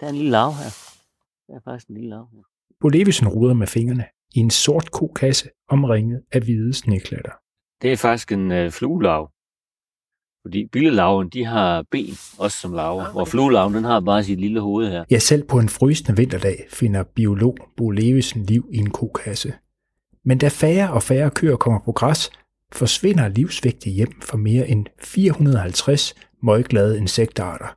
der er en lille lav her. Der er faktisk en lille lav her. Bo Levesen ruder med fingrene i en sort kokasse omringet af hvide sneklatter. Det er faktisk en øh, fluelav. Fordi billelaven, de har ben, også som laver. Hvor fluelaven, den har bare sit lille hoved her. Ja, selv på en frysende vinterdag finder biolog Bo Levesen liv i en kokasse. Men da færre og færre køer kommer på græs, forsvinder livsvægtige hjem for mere end 450 møgglade insektarter.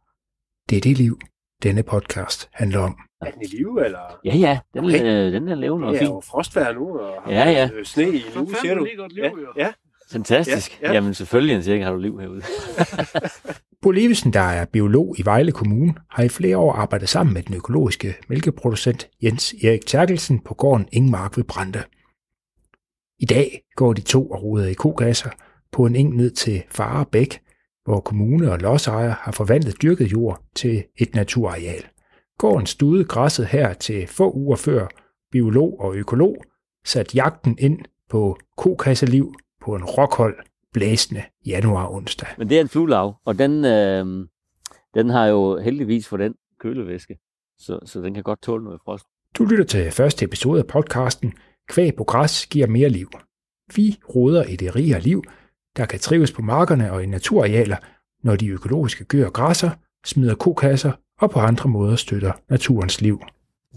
Det er det liv, denne podcast handler om. Er den i live, eller? Ja, ja, den, Okay. øh, den er levende og Det er jo frostvejr nu, og har Ja, ja. øh, sne i nu, siger du? Ja, ja. Fantastisk. Ja, Ja, ja. ja. Jamen selvfølgelig, en cirka har du liv herude. Bo Levesen, der er biolog i Vejle Kommune, har i flere år arbejdet sammen med den økologiske mælkeproducent Jens Erik Terkelsen på gården Ingmark ved Brande. I dag går de to og ruder i kogasser på en eng ned til Fare Bæk, hvor kommune og lodsejer har forvandlet dyrket jord til et naturareal. Gården stude græsset her til få uger før biolog og økolog satte jagten ind på kokasseliv på en rockhold blæsende januar onsdag. Men det er en fluelav, og den, øh, den har jo heldigvis for den kølevæske. Så, så den kan godt tåle noget frost. Du lytter til første episode af podcasten Kvæg på græs giver mere liv. Vi roder i det rigere liv, der kan trives på markerne og i naturarealer, når de økologiske køer græsser, smider kokasser og på andre måder støtter naturens liv.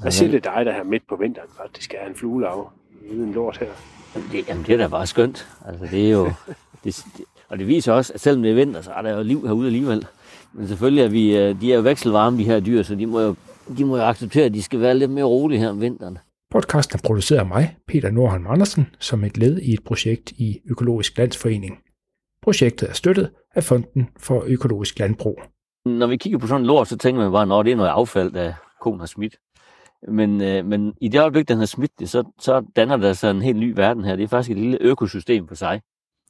Hvad siger det dig, der her midt på vinteren faktisk er en fluelav uden lort her? Jamen, det, jamen, det er da bare skønt. Altså, det er jo... Det, det, og det viser også, at selvom det er vinter, så er der jo liv herude alligevel. Men selvfølgelig er vi, øh, de er jo vekselvarme, de her dyr, så de må jo, de må jo acceptere, at de skal være lidt mere rolige her om vinteren. Podcasten er produceret af mig, Peter Nordholm Andersen, som et led i et projekt i Økologisk Landsforening. Projektet er støttet af Fonden for Økologisk Landbrug. Når vi kigger på sådan en lort, så tænker man bare, at det er noget affald, der konen har smidt. Men, øh, men i det øjeblik, den har smidt det, så, så danner der sig en helt ny verden her. Det er faktisk et lille økosystem for sig,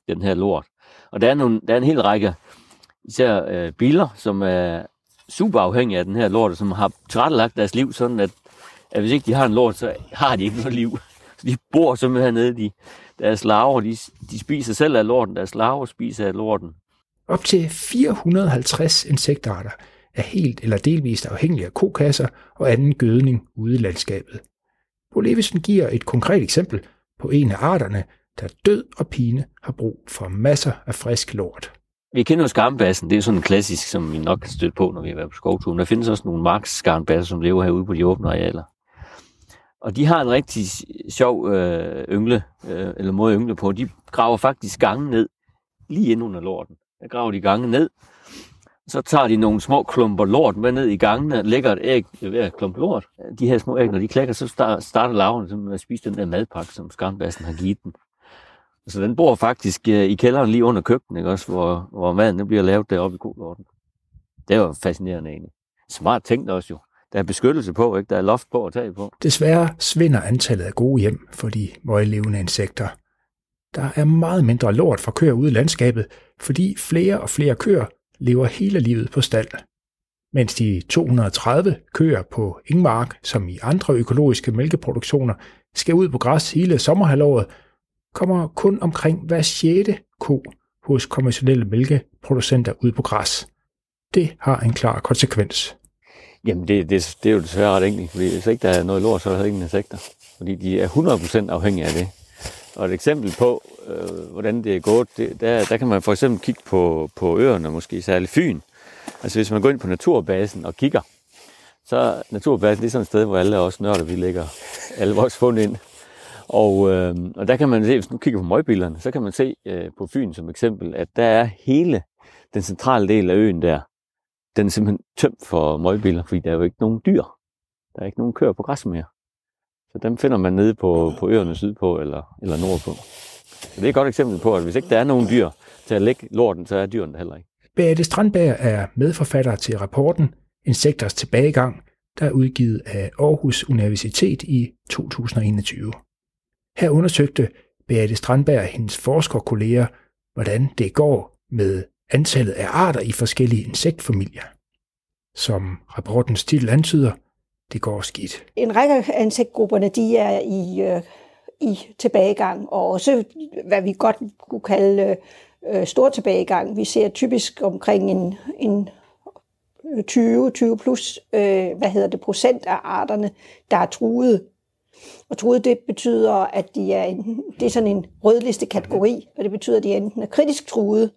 den her lort. Og der er, nogle, der er en hel række, især øh, biler, som er super afhængige af den her lort, som har tilrettelagt deres liv sådan, at, at hvis ikke de har en lort, så har de ikke noget liv. Så de bor simpelthen nede, de, deres larver, de, de spiser selv af lorten, deres larver spiser af lorten. Op til 450 insektarter er helt eller delvist afhængige af kokasser og anden gødning ude i landskabet. Bo Levesen giver et konkret eksempel på en af arterne, der død og pine har brug for masser af frisk lort. Vi kender jo skarnbassen, det er sådan en klassisk, som vi nok kan støtte på, når vi er været på skovturen. Der findes også nogle marksskarnbasser, som lever herude på de åbne arealer. Og de har en rigtig sjov øh, yngle, øh, eller måde at yngle på. De graver faktisk gange ned, lige ind under lorten. Der graver de gange ned. Så tager de nogle små klumper lort med ned i gangene, lægger et æg øh, hver klump lort. De her små æg, når de klækker, så starter larverne med at spise den der madpakke, som skarnbassen har givet den. Så den bor faktisk øh, i kælderen lige under køkkenet, ikke også, hvor, hvor maden den bliver lavet deroppe i kolorten. Det var fascinerende egentlig. Smart tænkt også jo. Der er beskyttelse på, ikke? Der er loft på og tag på. Desværre svinder antallet af gode hjem for de møglevende insekter. Der er meget mindre lort fra køer ude i landskabet, fordi flere og flere køer lever hele livet på stald. Mens de 230 køer på Ingmark, som i andre økologiske mælkeproduktioner, skal ud på græs hele sommerhalvåret, kommer kun omkring hver sjette ko hos konventionelle mælkeproducenter ud på græs. Det har en klar konsekvens. Jamen, det, det, det er jo desværre ret enkelt, fordi hvis ikke der er noget lort, så er der ingen insekter. Fordi de er 100% afhængige af det. Og et eksempel på, øh, hvordan det er gået, det, der, der kan man for eksempel kigge på, på øerne, måske særligt Fyn. Altså hvis man går ind på Naturbasen og kigger, så Naturbasen det er sådan et sted, hvor alle os nørder, vi lægger alle vores fund ind. Og, øh, og der kan man se, hvis du kigger på møgbilerne, så kan man se øh, på Fyn som eksempel, at der er hele den centrale del af øen der, den er simpelthen tømt for møgbiler, fordi der er jo ikke nogen dyr. Der er ikke nogen køer på græs mere. Så dem finder man nede på, på øerne sydpå eller, eller nordpå. Så det er et godt eksempel på, at hvis ikke der er nogen dyr til at lægge lorten, så er dyrene der heller ikke. Beate Strandberg er medforfatter til rapporten Insekters tilbagegang, der er udgivet af Aarhus Universitet i 2021. Her undersøgte Beate Strandberg og hendes forskerkolleger, hvordan det går med antallet af arter i forskellige insektfamilier. Som rapportens titel antyder, det går skidt. En række af insektgrupperne de er i, øh, i tilbagegang, og også hvad vi godt kunne kalde øh, stor tilbagegang. Vi ser typisk omkring en, en øh, 20, 20 plus, øh, hvad hedder det, procent af arterne, der er truet. Og truet, det betyder, at de er, en, det er sådan en rødliste kategori, og det betyder, at de enten er kritisk truet,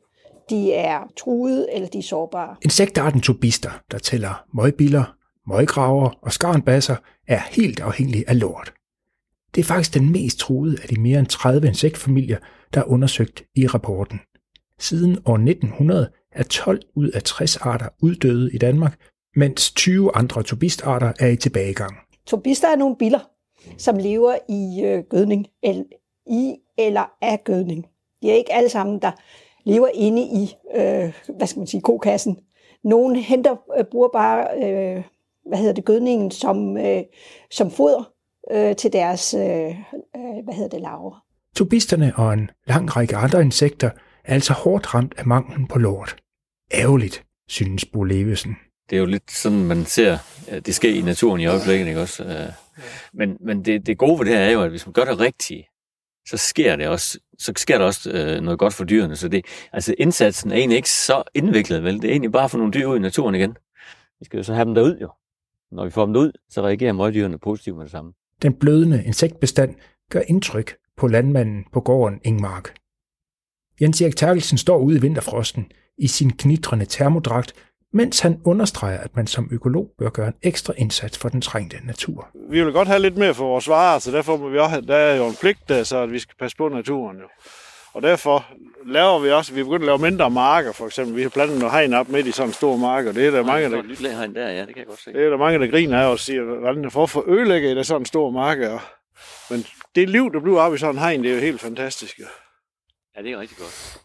de er truet, eller de er sårbare. Insektarten tubister, der tæller møgbiller, møggraver og skarnbasser, er helt afhængig af lort. Det er faktisk den mest truede af de mere end 30 insektfamilier, der er undersøgt i rapporten. Siden år 1900 er 12 ud af 60 arter uddøde i Danmark, mens 20 andre tubistarter er i tilbagegang. Tubister er nogle biller, som lever i øh, gødning, el, i eller af gødning. De er ikke alle sammen, der lever inde i, øh, hvad skal man sige, kokassen. Nogle henter, øh, bruger bare, øh, hvad hedder det, gødningen som, øh, som foder øh, til deres, øh, øh, hvad hedder det, larver. Tubisterne og en lang række andre insekter er altså hårdt ramt af manglen på lort. Ærgerligt, synes Bo Levesen. Det er jo lidt sådan, man ser at det sker i naturen i øjeblikket, ikke også? Øh, men, men det, det gode ved det her er jo, at hvis man gør det rigtigt, så sker det også, så sker der også øh, noget godt for dyrene. Så det, altså indsatsen er egentlig ikke så indviklet, vel? Det er egentlig bare for nogle dyr ud i naturen igen. Vi skal jo så have dem derud, jo. Når vi får dem ud, så reagerer møgdyrene positivt med det samme. Den blødende insektbestand gør indtryk på landmanden på gården Ingmark. Jens Erik Terkelsen står ude i vinterfrosten i sin knitrende termodragt, mens han understreger, at man som økolog bør gøre en ekstra indsats for den trængte natur. Vi vil godt have lidt mere for vores varer, så derfor må vi også have, der er jo en pligt der, så at vi skal passe på naturen. Jo. Og derfor laver vi også, vi er begyndt at lave mindre marker, for eksempel. Vi har plantet noget hegn op midt i sådan en stor mark, og det er der mange, der, Lidt hegn der, ja, det kan jeg godt se. det er der mange, der griner af og siger, hvordan hvorfor ødelægger I der sådan en stor mark? Og, men det liv, der bliver op i sådan en hegn, det er jo helt fantastisk. jo. Ja, det er rigtig godt.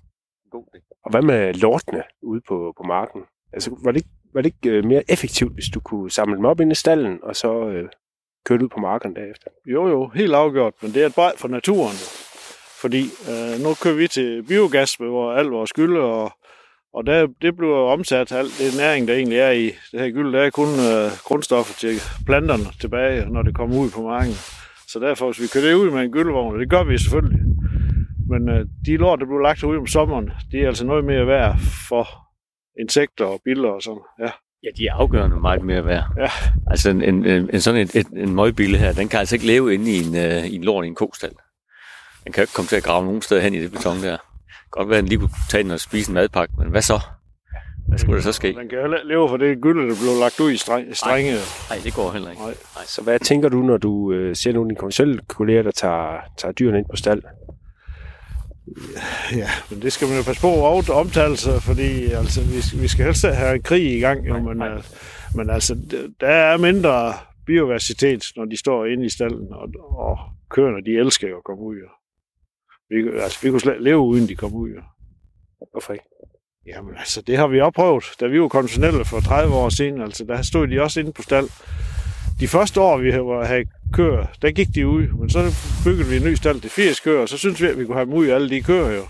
God det. Og hvad med lortene ude på, på marken? Altså, var det, ikke- var det ikke øh, mere effektivt, hvis du kunne samle dem op inde i stallen, og så øh, køre det ud på marken derefter? Jo, jo, helt afgjort, men det er et brej for naturen. Fordi øh, nu kører vi til biogas med hvor al vores gylde, og, og der, det bliver omsat, alt det næring, der egentlig er i det her gylde, der er kun øh, grundstoffer til planterne tilbage, når det kommer ud på marken. Så derfor, hvis vi kører det ud med en gyldevogn, og det gør vi selvfølgelig, men øh, de lort, der bliver lagt ud om sommeren, de er altså noget mere værd for insekter og biller og sådan. Ja. Ja, de er afgørende meget mere værd. Ja. Altså en, en, en, en sådan et, et, en møgbille her, den kan altså ikke leve inde i en, uh, i en lort i en kostal. Den kan jo ikke komme til at grave nogen steder hen i det beton der. Godt være, at den lige kunne tage den og spise en madpakke, men hvad så? Hvad skulle der så ske? Den kan jo leve for det gylde, der bliver lagt ud i streng, strenge. Nej, det går heller ikke. Nej. Så hvad tænker du, når du øh, ser nogle af dine kommersielle kolleger, der tager, tager dyrene ind på stald? Ja, men det skal man jo passe på at omtale sig, fordi altså, vi, vi skal helst have en krig i gang, jo, men, øh, men altså, der er mindre biodiversitet, når de står inde i stallen, og, og køerne, de elsker jo at komme ud. Jo. Vi, altså, vi kunne slet leve uden de kom ud. Jo. Hvorfor ikke? Jamen altså, det har vi opprøvet, da vi var konventionelle for 30 år siden. Altså, der stod de også inde på stald. De første år, vi havde køer, der gik de ud, men så byggede vi en ny stald til 80 køer, og så synes vi, at vi kunne have dem ud i alle de køer jo.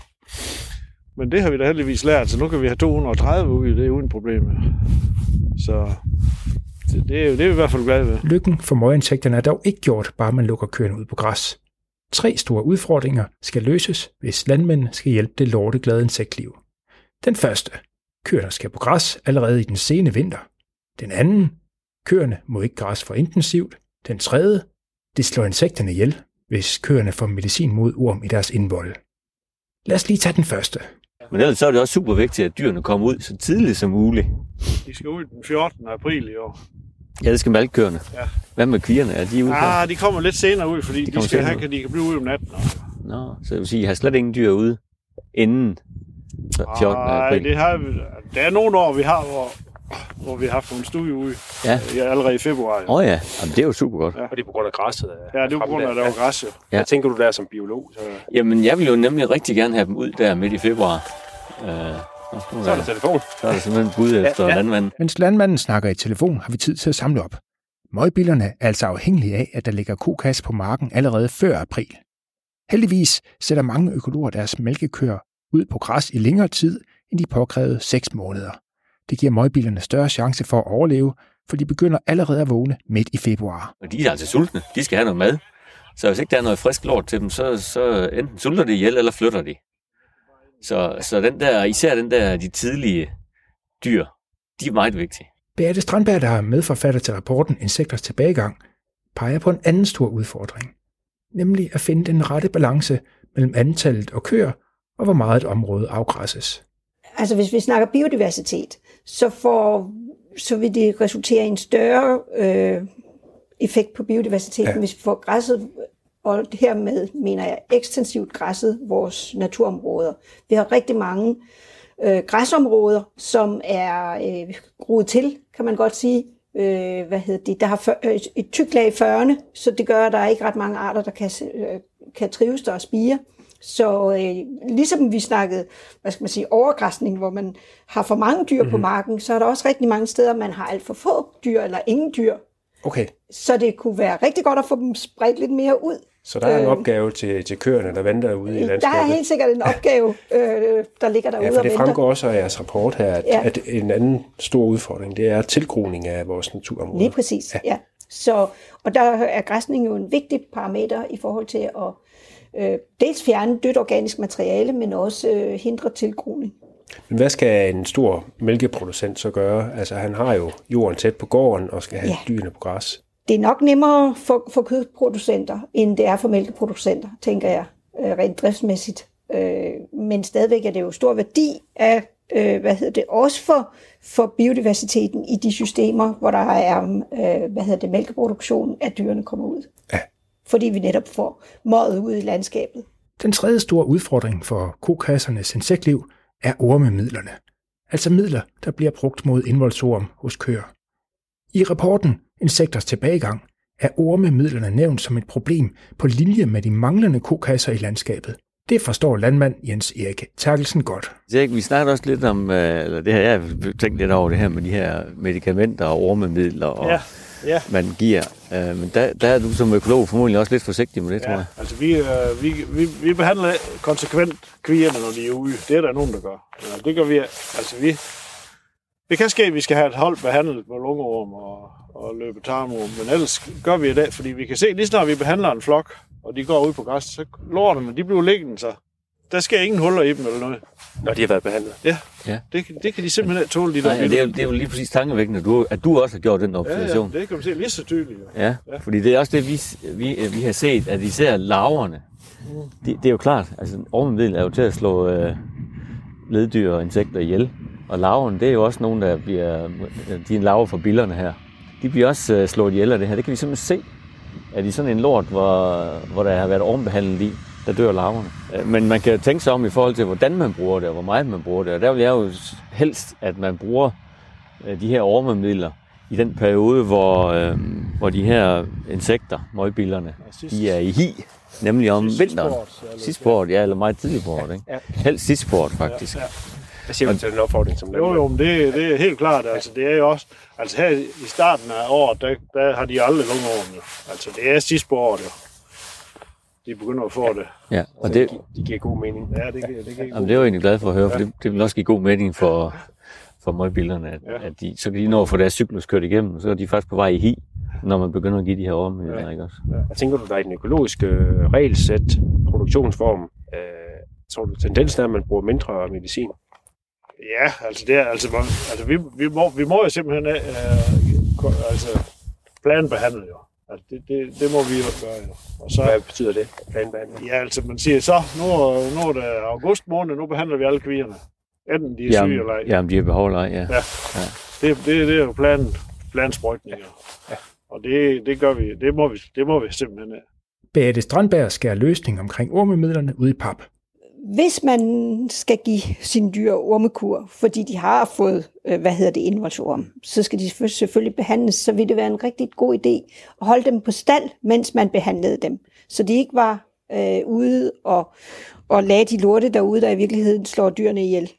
Men det har vi da heldigvis lært, så nu kan vi have 230 ude, det uden problem. Så det, det, er, det er vi i hvert fald glade ved. Lykken for møginsekterne er dog ikke gjort, bare man lukker køerne ud på græs. Tre store udfordringer skal løses, hvis landmænd skal hjælpe det lorteglade insektliv. Den første. Køerne skal på græs allerede i den sene vinter. Den anden. Køerne må ikke græs for intensivt. Den tredje. Det slår insekterne ihjel, hvis køerne får medicin mod orm i deres indvold. Lad os lige tage den første. Men ellers så er det også super vigtigt, at dyrene kommer ud så tidligt som muligt. De skal ud den 14. april i år. Ja, det skal malkekøerne. Ja. Hvad med kvierne? Er de ude? Ah, de kommer lidt senere ud, fordi De de, skal have, ud. kan, de kan blive ude om natten. Nå, så jeg vil sige, I har slet ingen dyr ude inden 14. Nej, april. det har vi. Der er nogle år, vi har, hvor, hvor vi har haft nogle studier ude. Ja. Ja, allerede i februar. Åh oh, ja, Jamen, det er jo super godt. Ja. Og det er på grund af græsset? Ja, det er på grund af, at der var græs. Ja. Hvad tænker du der som biolog? Så, Jamen, jeg vil jo nemlig rigtig gerne have dem ud der midt i februar. Øh, så er der telefon. så er der simpelthen bud efter ja, ja. landmanden. Mens landmanden snakker i telefon, har vi tid til at samle op. Møgbillerne er altså afhængige af, at der ligger kokas på marken allerede før april. Heldigvis sætter mange økologer deres mælkekøer ud på græs i længere tid end de påkrævede 6 måneder. Det giver møgbillerne større chance for at overleve, for de begynder allerede at vågne midt i februar. Og de er altså sultne. De skal have noget mad. Så hvis ikke der er noget frisk lort til dem, så, så enten sulter de ihjel, eller flytter de. Så, så den der, især den der, de tidlige dyr, de er meget vigtige. Beate Strandberg, der er medforfatter til rapporten Insekters tilbagegang, peger på en anden stor udfordring, nemlig at finde den rette balance mellem antallet og køer og hvor meget et område afgræsses. Altså hvis vi snakker biodiversitet, så, får, så vil det resultere i en større øh, effekt på biodiversiteten, ja. hvis vi får græsset, og hermed mener jeg ekstensivt græsset vores naturområder. Vi har rigtig mange øh, græsområder, som er øh, groet til, kan man godt sige. Øh, hvad hedder det? Der har øh, et tykt lag i førne, så det gør, at der er ikke ret mange arter, der kan, øh, kan trives der og spire. Så øh, ligesom vi snakkede, hvad skal man sige, overgræsning, hvor man har for mange dyr mm-hmm. på mhm. marken, så er der også rigtig mange steder, man har alt for få dyr eller ingen dyr. Okay. Så det kunne være rigtig godt at få dem spredt lidt mere ud. Så der er en øh, opgave til, til køerne, der venter ude i landskabet? Der er helt sikkert en opgave, øh, der ligger derude ja, for det og fremgår også af jeres rapport her, at, ja. at en anden stor udfordring, det er tilgroning af vores naturområder. Lige præcis, ja. ja. Så, og der er græsning jo en vigtig parameter i forhold til at øh, dels fjerne dødt organisk materiale, men også øh, hindre tilgroning. Men hvad skal en stor mælkeproducent så gøre? Altså han har jo jorden tæt på gården og skal have ja. dyrene på græs. Det er nok nemmere for, for kødproducenter, end det er for mælkeproducenter, tænker jeg, øh, rent driftsmæssigt. Øh, men stadigvæk er det jo stor værdi af, øh, hvad hedder det, også for, for biodiversiteten i de systemer, hvor der er, øh, hvad hedder det, mælkeproduktion, at dyrene kommer ud. Ja. Fordi vi netop får møget ud i landskabet. Den tredje store udfordring for kokassernes insektliv er ormemidlerne. Altså midler, der bliver brugt mod indvoldsorm hos køer. I rapporten Insekters tilbagegang er ormemidlerne nævnt som et problem på linje med de manglende kokasser i landskabet. Det forstår landmand Jens Erik Terkelsen godt. Vi snakker også lidt om, øh, eller det her, jeg har tænkt lidt over det her med de her medicamenter og ormemidler, og ja, ja. man giver. Øh, men der, der er du som økolog formodentlig også lidt forsigtig med det, ja, tror jeg. altså vi, øh, vi, vi, vi behandler konsekvent kvierne, når de er ude. Det er der nogen, der gør. Ja, det gør vi. Altså vi, det kan ske, at vi skal have et hold behandlet med lungeorm og, og løbe tarmorm, men ellers gør vi det, fordi vi kan se, lige snart vi behandler en flok, og de går ud på græs, så lortene, de bliver liggende, så der sker ingen huller i dem eller noget. Når de har været behandlet? Ja, ja. Det, det kan de simpelthen ikke tåle, de Nej, der det, er, det er jo lige præcis tankevækkende, at du, at du også har gjort den observation. Ja, ja, det kan man se lige så tydeligt. Ja, ja, fordi det er også det, vi, vi, vi har set, at især laverne, det, det er jo klart, altså ormemiddel er jo til at slå øh, leddyr og insekter ihjel. Og larven, det er jo også nogen, der bliver, de er en larve for billerne her. De bliver også øh, slået ihjel af det her. Det kan vi simpelthen se, at i sådan en lort, hvor, hvor der har været ormbehandlet i, der dør larverne. Øh, men man kan tænke sig om i forhold til, hvordan man bruger det, og hvor meget man bruger det. Og der vil jeg jo helst, at man bruger øh, de her ormemidler i den periode, hvor, øh, hvor de her insekter, møgbillerne, de er i hi, nemlig om vinteren. Sidst ja, eller meget tidlig på året. Ikke? Helst sidst på faktisk. Ja, ja. Hvad siger du til den opfordring som Jo, jo, men det, det er helt klart. Altså, det er jo også, altså her i starten af året, der, der har de aldrig lungeorm. Altså, det er sidst på året, jo. De begynder at få det. Ja, og det, det giver god mening. Ja, det giver, det giver Jamen, det er jo egentlig glad for at høre, for det, det vil også give god mening for, for møgbilderne, at, ja. at de, så kan de nå at få deres cyklus kørt igennem, så er de faktisk på vej i hi, når man begynder at give de her orme. Ja. Ikke også? Ja. Jeg tænker du, der er den økologiske øh, regelsæt, produktionsform, øh, tror du tendensen er, at man bruger mindre medicin? Ja, altså, det er, altså, man, altså vi, vi, må, vi må jo simpelthen øh, altså, planbehandle jo. Altså, det, det, det må vi jo gøre jo. Og så, Hvad betyder det, planbehandle? Ja, altså man siger så, nu, nu er det august måned, nu behandler vi alle kvierne. Enten de er jamen, syge eller ej. Jamen, de er behov eller ej, ja. ja. ja. Det, det, det er jo plan, plansprøjtninger. Ja. Og det, det gør vi, det må vi, det må vi simpelthen have. Beate Strandberg skærer løsning omkring ormemidlerne ud i pap hvis man skal give sine dyr ormekur, fordi de har fået, øh, hvad hedder det, indvoldsorm, så skal de selvfølgelig behandles, så vil det være en rigtig god idé at holde dem på stald, mens man behandlede dem. Så de ikke var øh, ude og, og lagde de lorte derude, der i virkeligheden slår dyrene ihjel,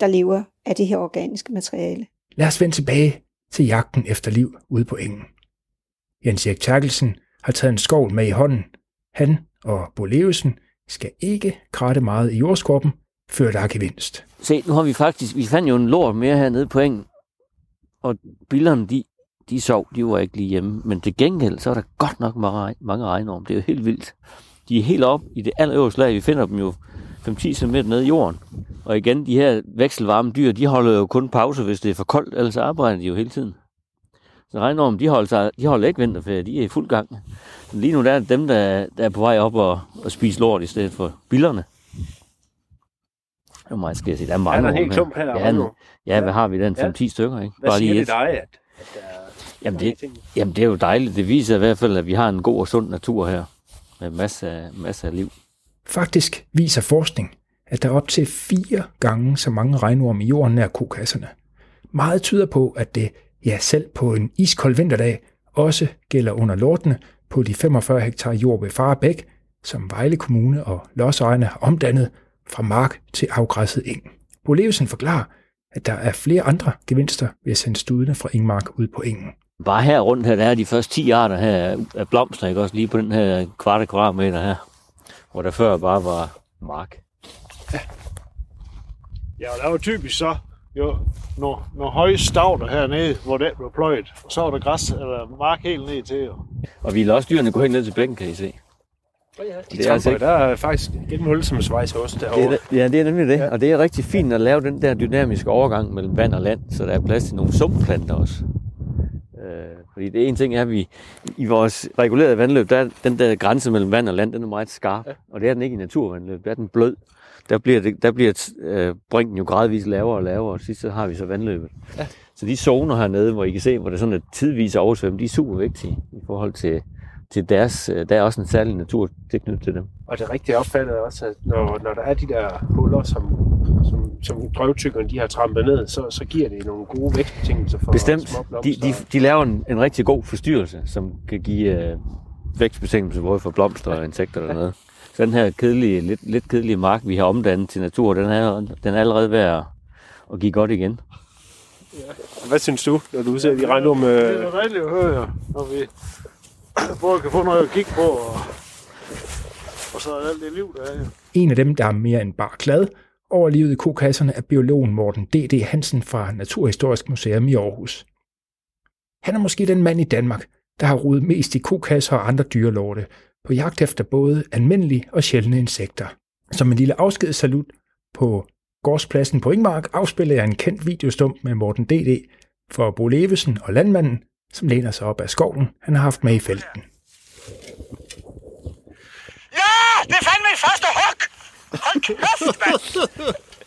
der lever af det her organiske materiale. Lad os vende tilbage til jagten efter liv ude på engen. Jens Erik Terkelsen har taget en skov med i hånden. Han og Bo Levesen skal ikke kratte meget i jordskorpen, før der er gevinst. Se, nu har vi faktisk, vi fandt jo en lort mere hernede på engen, og billerne, de, de sov, de var ikke lige hjemme, men til gengæld, så er der godt nok mange, mange regnorm. Det er jo helt vildt. De er helt op i det allerøverste lag. Vi finder dem jo 5-10 cm ned i jorden. Og igen, de her vekselvarme dyr, de holder jo kun pause, hvis det er for koldt, ellers arbejder de jo hele tiden. Så regnormen, de holder, sig, de holder ikke vinterferie, de er i fuld gang. Lige nu der er det dem, der, der er på vej op og, og spise lort i stedet for billerne. Det er meget skal jeg sige. Der er mange Er der helt klump her? Ja, nu? Ja, hvad har vi den? Ja. 5-10 stykker, ikke? Hvad siger lige det et. dig, at, at der er Jamen det, ting? jamen det er jo dejligt. Det viser i hvert fald, at vi har en god og sund natur her. Med masser af, masser af liv. Faktisk viser forskning, at der er op til fire gange så mange regnorme i jorden nær kokasserne. Meget tyder på, at det, ja selv på en iskold vinterdag, også gælder under lortene på de 45 hektar jord ved Farebæk, som Vejle Kommune og lodsejerne har omdannet fra mark til afgræsset eng. Bo Levesen forklarer, at der er flere andre gevinster ved at sende studene fra Ingmark ud på engen. Bare her rundt her, der er de første 10 arter her af blomster, ikke også? Lige på den her kvarte kvadratmeter her. Hvor der før bare var mark. Ja, og der var typisk så jo nogle, nogle høje stavter hernede, hvor det blev pløjet. Og så var der græs eller mark helt ned til. Og Og vi lader også dyrene gå helt ned til bækken, kan I se. De det er altså tramper, der er faktisk gennemhullet som en svejseost Det derovre. er, ja, det er nemlig det. Ja. Og det er rigtig fint at lave den der dynamiske overgang mellem vand og land, så der er plads til nogle sumpplanter også. Øh, fordi det ene ting er, at vi i vores regulerede vandløb, der er den der grænse mellem vand og land, den er meget skarp. Ja. Og det er den ikke i naturvandløb, der er den blød. Der bliver, det, der bliver øh, brinken jo gradvist lavere og lavere, og sidst så har vi så vandløbet. Ja. Så de zoner hernede, hvor I kan se, hvor det sådan er tidvis oversvømmet, de er super vigtige i forhold til, til deres, øh, der er også en særlig natur tilknyttet til dem. Og det rigtige opfattet er også, at når, når der er de der huller, som, som, som drøvtykkerne de har trampet ned, så, så giver det nogle gode vækstbetingelser for Bestemt. De, de, de laver en, en rigtig god forstyrrelse, som kan give øh, vækstbetingelser både for blomster og insekter og noget. Så den her kedelige, lidt, lidt kedelige mark, vi har omdannet til natur, den er, den er allerede ved at, at give godt igen. Hvad synes du, når du ser de regner om... det Øh, er dejligt at høre, ja, når vi både kan få noget at kigge på, og, og så er alt det liv, der er. jo. En af dem, der er mere end bare glad over livet i kokasserne, er biologen Morten D.D. Hansen fra Naturhistorisk Museum i Aarhus. Han er måske den mand i Danmark, der har rodet mest i kokasser og andre dyrelorte, på jagt efter både almindelige og sjældne insekter. Som en lille afskedssalut på gårdspladsen på Ingmark afspiller jeg en kendt videostump med Morten D.D. for Bo Levesen og landmanden, som læner sig op af skoven, han har haft med i felten. Ja, det er fandme i første hug! Hold kæft, mand!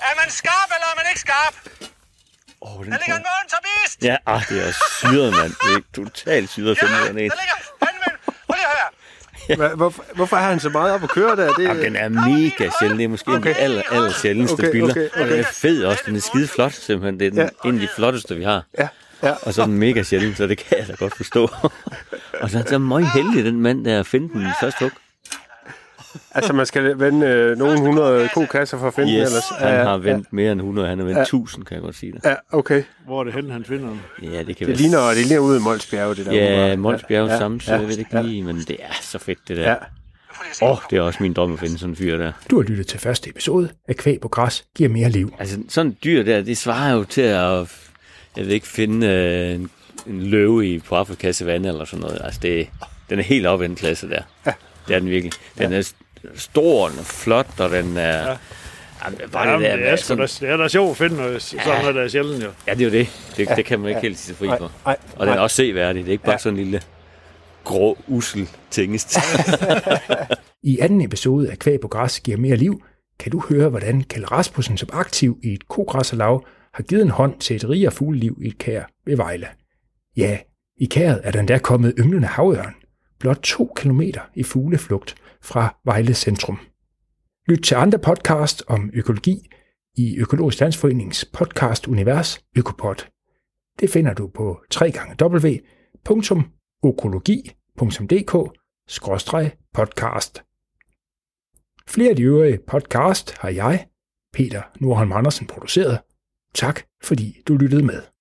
Er man skarp, eller er man ikke skarp? Oh, den Der ligger en måne som! Ja, ah, det er syret, mand. Det er totalt syret at finde Ja, den der en. ligger fandme en... Prøv lige at høre. Hva- hvorfor, hvorfor har han så meget op at køre der? Det, Jamen, den er mega sjælden. Det er måske okay. den aller, aller sjældneste Okay, biller. okay, Og den er fed også. Den er skide flot, simpelthen. Det er den, Ja. en af de flotteste, vi har. Ja, ja. Og så er den mega sjælden, så det kan jeg da godt forstå. og så er han så meget heldig, den mand, der at finde den i første hug. Altså, man skal vende øh, nogle hundrede kokasser for at finde den Yes, ellers. han Ja, har vendt ja, mere end 100. Han har vendt 1000, kan jeg godt sige det. Ja, okay. Hvor er det henne, han finder den? Ja, det kan Det ligner, det ligner ude i Molsbjerg, det der. Ja, Bjerg ja, samme, så jeg ved ikke lige, men det er så fedt, det der. Ja. Åh, oh, det er også min drøm at finde sådan en fyr der. Du har lyttet til første episode af Kvæg på græs giver mere liv. Altså, sådan et dyr der, det svarer jo til at, jeg ved ikke, finde øh, en, en løve i, på Afrikas vand eller sådan noget. Altså, det, den er helt oppe i den klasse der. Ja. Det er den virkelig. Den er stor, den er flot, og den er... Ja. Jamen, bare Jamen, det der, det, er sådan, da, det er da sjovt at finde noget, sådan noget, der er sjældent jo. Ja, det er jo det. Det, det kan man ikke helt sige sig fri for. nej, Og den er også seværdig. Det er ikke bare Ja. sådan en lille grå, usel tingest. I anden episode af Kvæg på græs giver mere liv, kan du høre, hvordan Kjell Rasmussen som aktiv i et kogræsserlag har givet en hånd til et rigere fugleliv i et kær ved Vejle. Ja, i kæret er der endda kommet ynglende havørn, blot to kilometer i fugleflugt fra Vejle centrum. Lyt til andre podcast om økologi i Økologisk Landsforenings podcast univers Økopod. Det finder du på www.okologi.dk-podcast. Flere af de øvrige podcast har jeg, Peter Nordholm Andersen, produceret. Tak fordi du lyttede med.